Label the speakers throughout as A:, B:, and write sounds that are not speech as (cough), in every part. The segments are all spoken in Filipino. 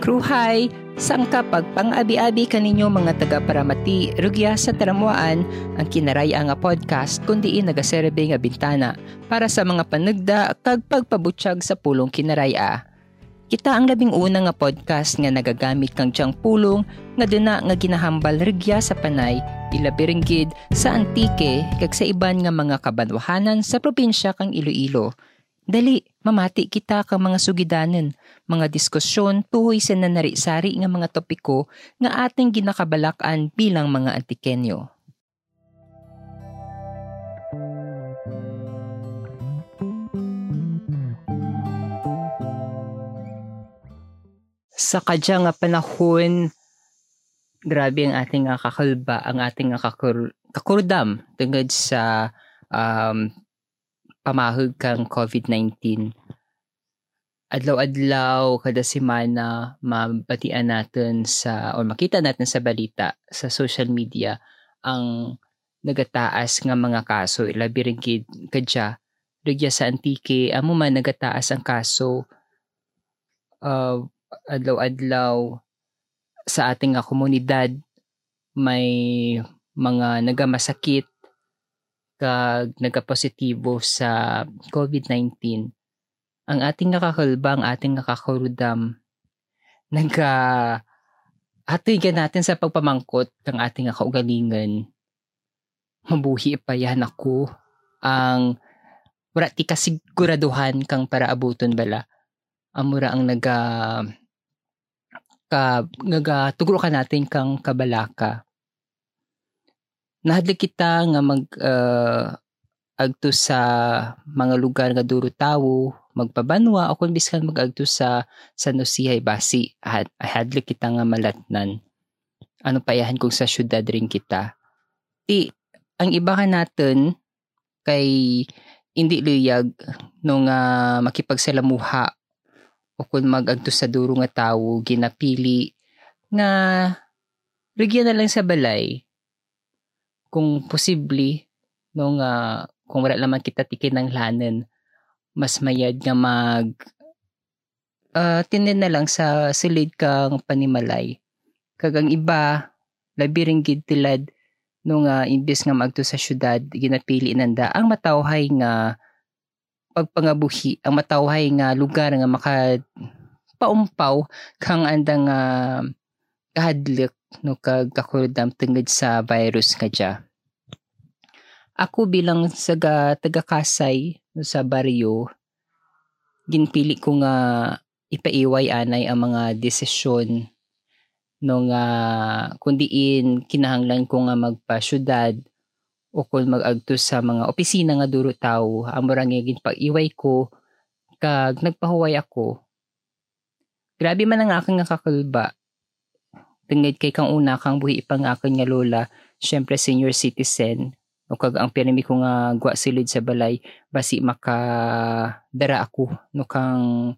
A: Kruhay, sangka pagpang-abi-abi kaninyo mga taga-paramati, rugya sa taramuan, ang kinaraya nga podcast kundi nagaserbe nga bintana para sa mga panagda kag pagpabutyag sa pulong kinaraya. Kita ang labing una nga podcast nga nagagamit kang tiyang pulong nga duna nga ginahambal rigya sa panay ilabiringgid sa antike kag sa iban nga mga kabanwahanan sa probinsya kang Iloilo. Dali, mamati kita kang mga sugidanan, mga diskusyon tuhoy sa nanari-sari nga mga topiko nga ating ginakabalakan bilang mga antikenyo. Sa kadya nga panahon, grabe ang ating kakalba, ang ating kakur, kakurdam tungod sa um, pamahog kang COVID-19. Adlaw-adlaw, kada semana, mabatian natin sa, o makita natin sa balita, sa social media, ang nagataas nga mga kaso, ilabi rin kadya, rigya sa antike, amo man nagataas ang kaso, uh, adlaw-adlaw, sa ating nga komunidad, may mga nagamasakit, kag nagapositibo sa COVID-19, ang ating nakakalba, ang ating nakakurudam, (laughs) nagka hatigan natin sa pagpamangkot ng ating kaugalingan. Mabuhi pa yan ako ang wala ti kasiguraduhan kang para abuton bala. Amura ang naga ka naga tugro ka natin kang kabalaka nahadli kita nga mag uh, agto sa mga lugar nga duro tawo magpabanwa o kung biskan magagto sa sa Nosihay basi had, hadli kita nga malatnan. Ano payahan kung sa syudad rin kita? Ti ang iba ka natin kay hindi liyag nung uh, makipagsalamuha o kung magagto sa duro nga tawo ginapili nga rigyan na lang sa balay kung posible nung uh, kung wala naman kita tikin ng lanan mas mayad nga mag uh, tinin na lang sa silid kang panimalay. Kagang iba labi ring gid tilad nung uh, imbes nga magto sa syudad ginapili nanda ang matawhay nga pagpangabuhi ang matawhay nga lugar nga maka paumpaw kang andang uh, kahadlok no kag kakurdam tungod sa virus nga dya. Ako bilang saga taga-Kasay no, sa baryo, ginpili ko nga ipaiway anay ang mga desisyon no nga kundiin kinahanglan ko nga magpa-syudad o kung mag-agto sa mga opisina nga duro tao amurang nga ginpag-iway ko. Kag nagpahuway ako grabe man ang aking nga kakalba tungod kay kang una kang buhi ipang akin nga lola, syempre senior citizen, o kag ang pirmi ko nga gwa silid sa balay, basi maka dara ako no kang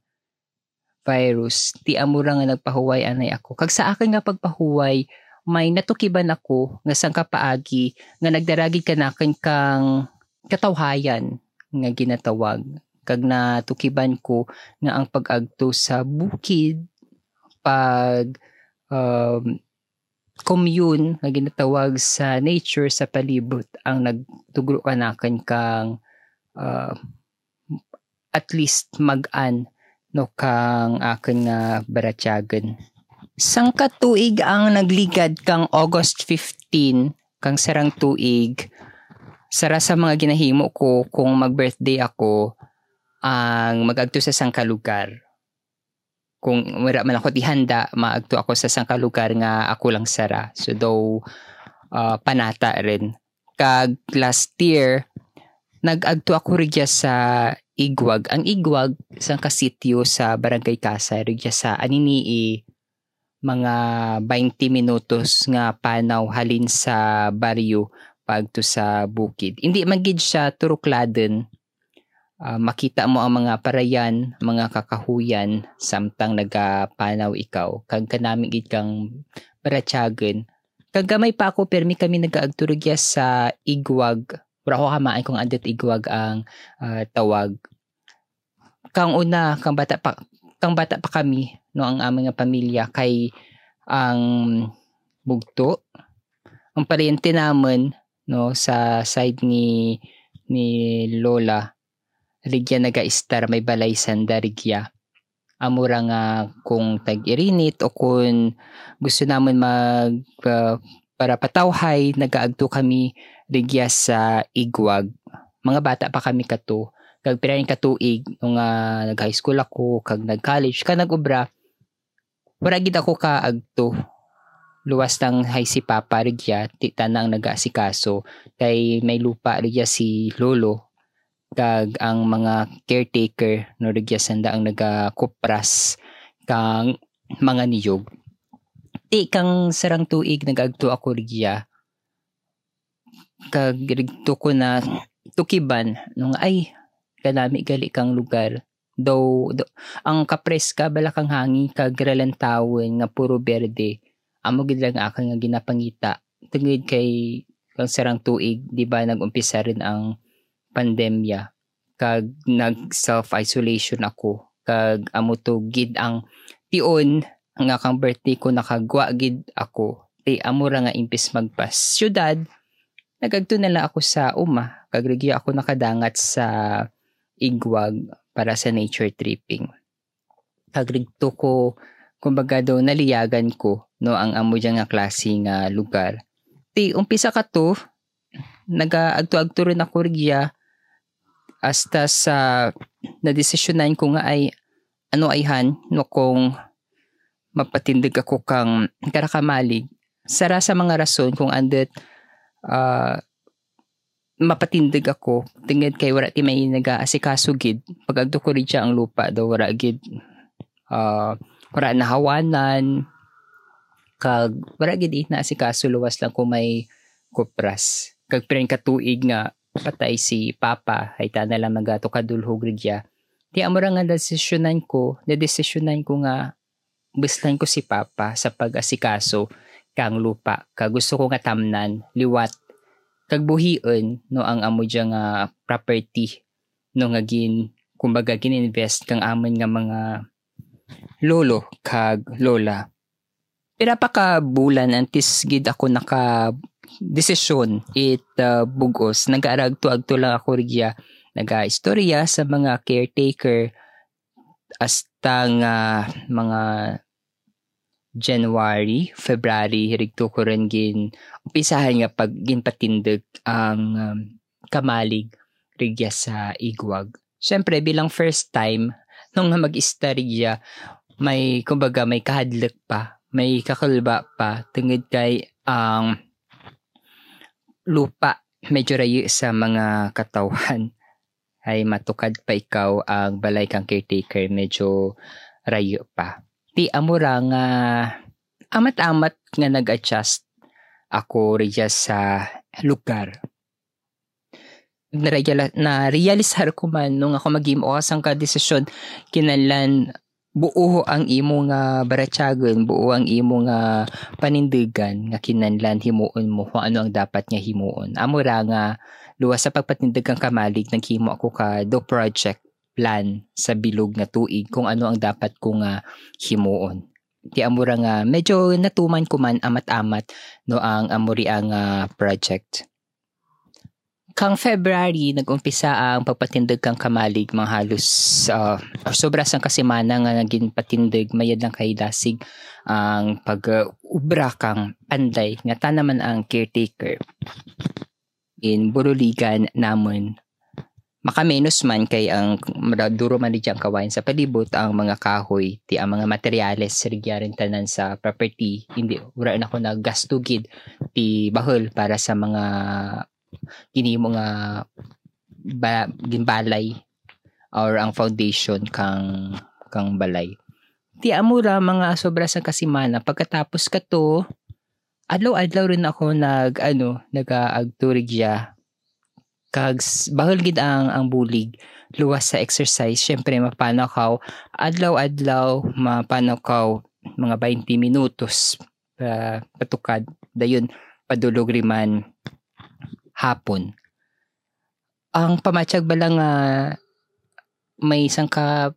A: virus. Ti amura nga nagpahuway anay ako. Kag sa akin nga pagpahuway, may natukiban ako nga sang kapaagi nga nagdaragi ka nakin kang katawhayan nga ginatawag kag natukiban ko nga ang pag-agto sa bukid pag um, commune na ginatawag sa nature sa palibot ang nagtugro kanakan kang uh, at least mag-an no kang akin nga baratyagan. Sang katuig ang nagligad kang August 15 kang sarang tuig sara sa mga ginahimo ko kung mag-birthday ako ang magagto sa sangkalugar kung wala man ako tihanda, maagto ako sa sang lugar nga ako lang sara. So though uh, panata rin. Kag last year, nag-agto ako rigya sa Igwag. Ang Igwag, isang kasityo sa Barangay Casa, rigya sa Aninii, mga 20 minutos nga panaw halin sa baryo pagto sa bukid. Hindi magid siya turukladen uh, makita mo ang mga parayan, mga kakahuyan, samtang nagapanaw ikaw. Kag kanami gid kang baratyagan. Kag gamay pa ako, permi kami nagaagturugya sa igwag. Wala ko kamain kung adet igwag ang uh, tawag. Kang una, kang bata pa, kang bata pa kami, no ang aming pamilya kay ang bugto ang paryente naman no sa side ni ni Lola rigya naga-star may balay sanda rigya amura nga kung tag-irinit o kung gusto naman mag uh, para patawhay nagaagto kami rigya sa igwag. Mga bata pa kami kato kag piraning katuig nung uh, nag high school ako kag nag college kag nag-ubra wala gid ako kaagto luwas ng hay si Papa rigya ti tanang nagaasikaso. Kay may lupa rigya si Lolo kag ang mga caretaker no sanda ang nagakupras kang mga niyog. Ti kang sarang tuig nagagto ako rigya kag rigto ko na tukiban nung ay kanami gali kang lugar. Daw, daw ang kapreska bala kang hangin kag relantawon nga puro berde. Amo gid lang akan nga ginapangita. Tungod kay kang sarang tuig di ba nagumpisa rin ang pandemya. Kag nag self isolation ako. Kag amo to gid ang tion nga kang birthday ko nakagwa gid ako. Ti amo ra nga impis magpas syudad nagagto na lang ako sa uma. Kag ako nakadangat sa igwag para sa nature tripping. Kag ko kumbaga daw naliyagan ko no ang amo dyan nga klase nga lugar. Ti umpisa ka to nagaagto-agto rin ako rigya hasta sa nadesisyonan ko nga ay ano ayhan no kung mapatindig ako kang karakamalig sara sa mga rason kung andet uh, mapatindig ako tingid kay wala ti may nagaasikaso gid. Pag agdo ko rin ang lupa daw wala gid uh, wala nahawanan. Kag wala gid na si kaso luwas lang kung may kupras. Kag piren katuig nga patay si papa. Ta na lang magato kadulhog rigya di amo nga desisyonan ko na desisyonan ko nga bislan ko si papa sa pag-asikaso kang lupa. Kag gusto ko nga tamnan liwat kag buhion no ang amo nga property no nga gin kumbaga gin-invest kang amon nga mga lolo kag lola. Pira pa ka bulan antis gid ako naka desisyon it uh, bugos nag-arag to lang ako rigya naga-istorya sa mga caretaker hasta nga mga January, February, hirigto ko rin gin, umpisahan nga pag ginpatindig ang um, kamalig rigya sa igwag. Siyempre, bilang first time, nung mag-istorya, may kumbaga may kahadlok pa, may kakalba pa tungod kay ang um, lupa medyo rayo sa mga katawan ay matukad pa ikaw ang balay kang caretaker medyo rayo pa. Ti amura nga amat-amat nga nag-adjust ako riya sa lugar. Na realisar ko man nung ako mag-imo ang ka desisyon kinahanglan buo ang imo nga baratsagon, buo ang imo nga panindigan nga kinanlan himuon mo kung ano ang dapat nga himuon. Amo ra nga luwas sa pagpatindig kang kamalig naghimo ako ka do project plan sa bilog nga tuig kung ano ang dapat ko nga himuon. Di amura nga medyo natuman ko man amat-amat no ang amuri ang uh, project kang February nagumpisa ang pagpatindig kang kamalig mga halos uh, sobra sang kasimana nga naging patindig. Mayad lang kay dasig ang pag-ubra kang panday. Nga ta naman ang caretaker. In buruligan namon makamenos man kay ang duro man ang kawain sa palibot ang mga kahoy ti ang mga materyales rigyarin tanan sa property. Hindi ura na ko naggastugid ti bahol para sa mga kini mo nga ba, ginbalay or ang foundation kang kang balay. Ti amura mga sobra sa kasimana. Pagkatapos ka to adlaw-adlaw rin ako nag ano nagaagturigya kag bahol gid ang ang bulig. Luwas sa exercise syempre mapanakaw. Adlaw-adlaw mapanakaw mga 20 minutos uh, patukad. Dayon padulog riman hapon. Ang pamatsyag ba lang uh, may isang ka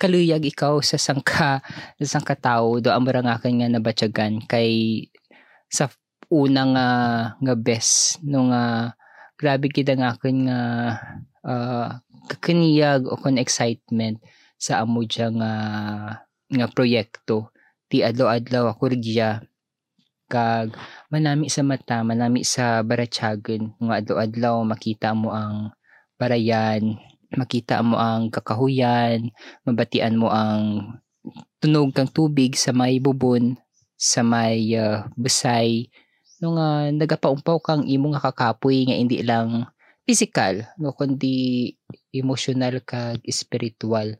A: kaluyag ikaw sa sangka sa sangka tao do amura nga nga nabatyagan kay sa unang nga nga best no nga grabe kita nga kan nga uh, kakaniyag o kon excitement sa amo nga nga proyekto ti adlaw-adlaw ako rigya kag manami sa mata manami sa baratyagan nga adlaw-adlaw makita mo ang barayan makita mo ang kakahuyan, mabatian mo ang tunog kang tubig sa may bubon, sa may uh, besay, no nga nagapaumpaw kang imo nga kakapoy nga hindi lang physical, no kundi emotional kag spiritual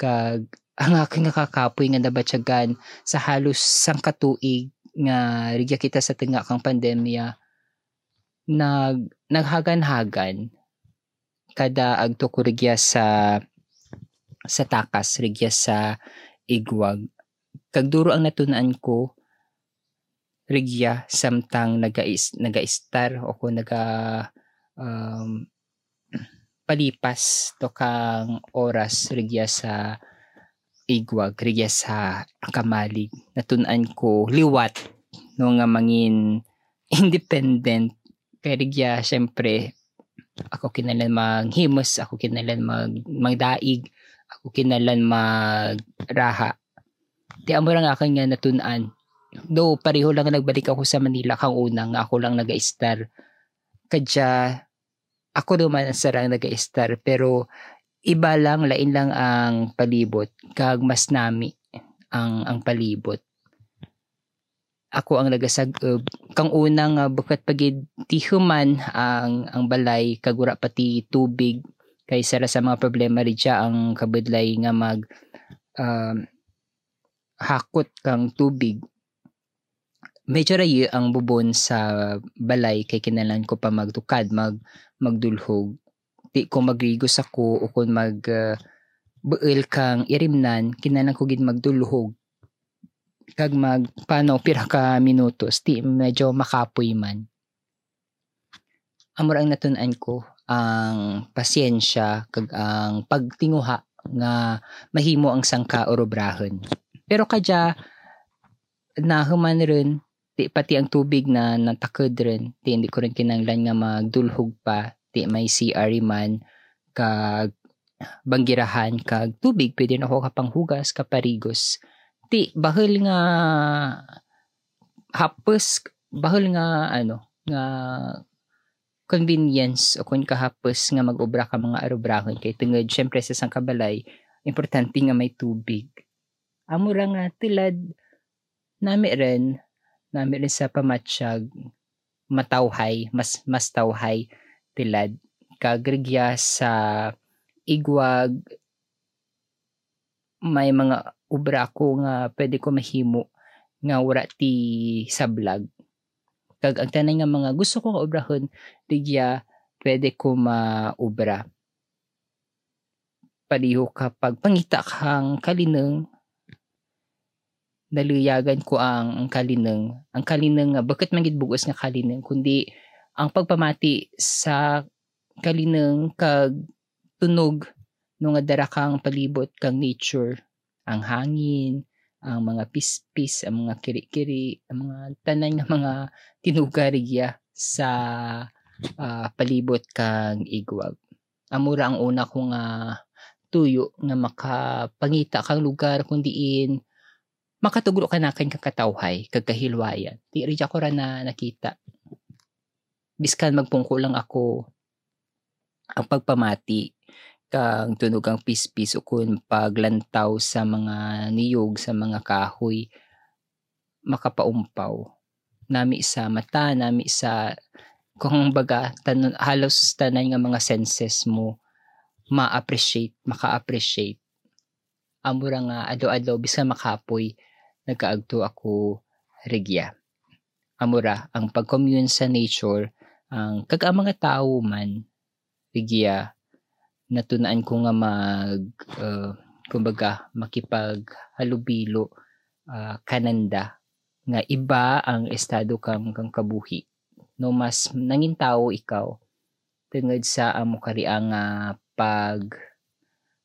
A: kag ang aking kakapoy nga nabatyagan sa halos sang katuig nga rigya kita sa tinga kang pandemya nag naghagan-hagan kada agto ko rigya sa sa takas rigya sa igwag. Kag duro ang natunan ko rigya samtang nagais naga-star o ko naga um, palipas to kang oras rigya sa igwag rigya sa kamalig natunan ko liwat no nga mangin (laughs) independent kay rigya syempre ako kinalan maghimos, ako kinalan mag magdaig, ako kinalan magraha. Di amo lang akin nga natunan. Do pareho lang nagbalik ako sa Manila kang unang ako lang naga-star. Kadya ako naman sarang naga-star pero iba lang lain lang ang palibot. Kag mas nami ang ang palibot. Ako ang nagasag-ob kang unang uh, bukat pagid ti human ang ang balay kagura pati tubig. Kay sara sa mga problema ri ang kabudlay nga mag uh, hakot kang tubig. Medyo rayo ang bubon sa balay kay kinalan ko pa magtukad mag magdulhog di ko magrigos ako o kung mag uh, kang irimnan kinalan ko gid magdulhog. Kag mag paano pira ka minutos ti medyo makapoy man. Amor ang natunan ko ang pasyensya kag ang pagtinguha nga mahimo ang sangka orobrahon pero kadya nahuman rin ti pati ang tubig na natakod rin ti hindi ko rin kinanglan nga magdulhog pa ti may CR man kag banggirahan kag tubig pwede na ako kapanghugas kaparigos. Ti bahol nga hapos bahol nga ano nga convenience o kung kahapos nga mag-obra ka mga arobrahon kay tungod syempre sa sang kabalay importante nga may tubig. Amo ra nga tilad nami rin nami rin sa pamatsyag matawhay mas mas tawhay tilad kagrigya sa igwag may mga ubra ko nga pwede ko mahimo nga wala ti sa vlog. Kag ang tanay nga mga gusto ko nga obrahon, digya pwede ko maubra. Paliho kapag pangita kang kalineng, naluyagan ko ang, ang kalineng. Ang kalineng nga, bakit mangit bugos nga kalineng, kundi ang pagpamati sa kalineng kag tunog no nga dara kang palibot kang nature ang hangin, ang mga pispis, ang mga kiri-kiri, ang mga tanan nga mga tinugarigya sa uh, palibot kang igwag. Amura ang una kong uh, tuyo nga makapangita kang lugar kung diin makatugro ka na kang kakatawhay, kagkahilwayan. Di rin ko na nakita. Biskan magpungko lang ako ang pagpamati kang tunog ang pispis o kun paglantaw sa mga niyog sa mga kahoy makapaumpaw. Nami sa mata nami sa kung baga tan- halos tanan nga mga senses mo ma-appreciate maka-appreciate. Amura nga ado-ado bisan makapoy nagaagto ako regya. Amura ang pag-commune sa nature ang kag mga tao man regya natunaan ko nga mag uh, kumbaga makipag halubilo uh, kananda nga iba ang estado kang kang kabuhi no mas nangin tao ikaw tungod sa amo kari ang uh, pag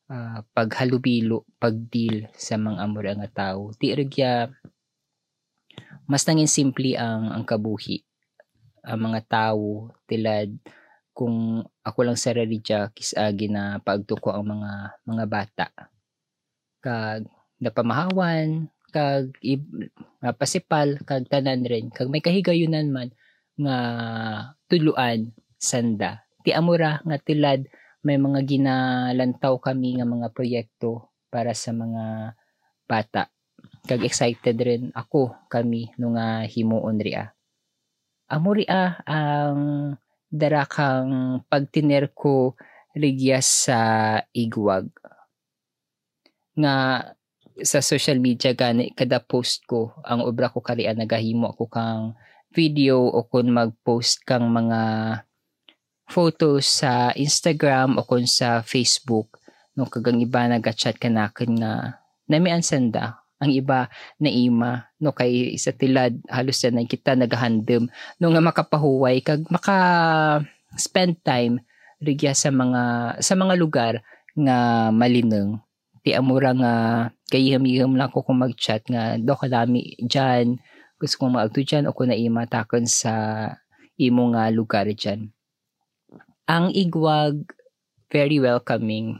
A: uh, paghalubilo, pagdeal sa mga amor nga tao. Regya mas nangin simple ang ang kabuhi. Ang mga tao tilad kung ako lang sa radya kisagi na paagtuko ang mga mga bata. Kag napamahawan, kag pasipal, kag tanan rin. Kag may kahigayunan man nga tuluan sanda. Ti amura nga tilad may mga ginalantaw kami nga mga proyekto para sa mga bata. Kag excited rin ako kami nung nga himuon ria. Amo ria ang darakang pagtiner ko rigya sa igwag. Nga sa social media gani kada post ko ang obra ko kari nagahimo ako kang video o kung mag-post kang mga photos sa Instagram o kung sa Facebook no kagang iba naga-chat kanakin nga nami ansanda ang iba na ima no? Kay sa tilad halos na kita nagahandem no nga makapahuway kag maka spend time rigya sa mga sa mga lugar nga malineng ti amura nga kayiham-iham lang ko kung mag-chat nga do kadami dyan. Gusto kong maagto dyan o kung naima takon sa imo nga lugar dyan. Ang igwag very welcoming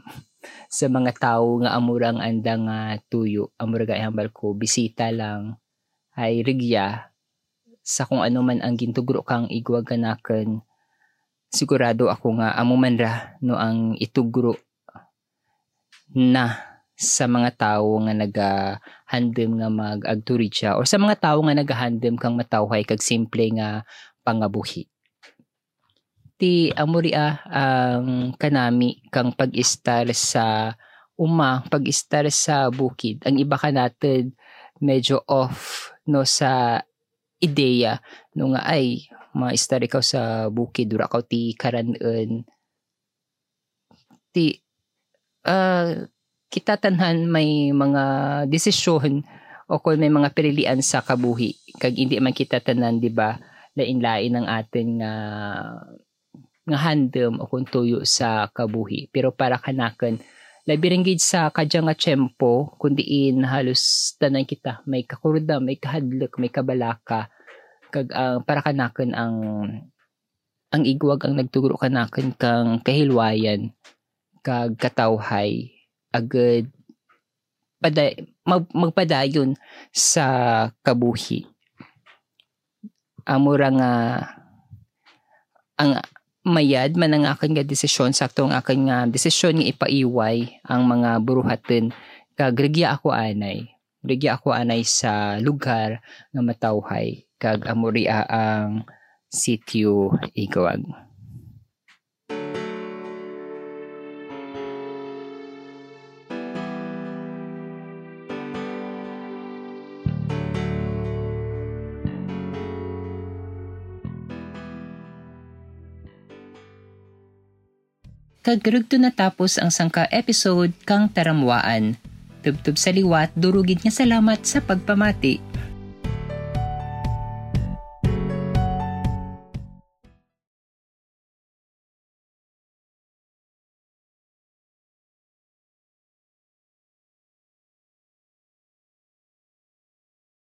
A: sa mga tao nga amurang andang uh, tuyo amura hambal ko bisita lang ay rigya sa kung ano man ang gintugro kang igwag kanaken sigurado ako nga amo man ra no ang itugro na sa mga tao nga nagahandem nga mag-agturi siya or sa mga tao nga nagahandem kang matawhay kag simple nga pangabuhi ti amuria ang kanami kang pag-istar sa uma, pag-istar sa bukid. Ang iba ka natin medyo off no sa ideya. No nga ay ma-istar ikaw sa bukid dura ka ti karanun. Ti uh, kita tanhan may mga desisyon o kung may mga pilian sa kabuhi. Kag hindi man kita tanan di ba lain-lain ang atin nga uh, nga handem o kung tuyo sa kabuhi. Pero para kanakan, labi sa kadya nga tiyempo, kundiin halos tanan kita, may kakurda, may kahadlok, may kabalaka, kag uh, para kanakan ang ang igwag ang nagtugro kanakan kang kahilwayan kag katawhay agad paday, mag, magpadayon sa kabuhi. Amura nga ang mayad man ang akin nga desisyon sakto ang akin nga desisyon nga ipaiway ang mga buruhaten kag rigya ako anay. Rigya ako anay sa lugar nga matawhay. Kag amuria ang sitio igawag Kagurugto natapos ang sangka episode kang taramwaan. Tubtub sa liwat, durugin niya salamat sa pagpamati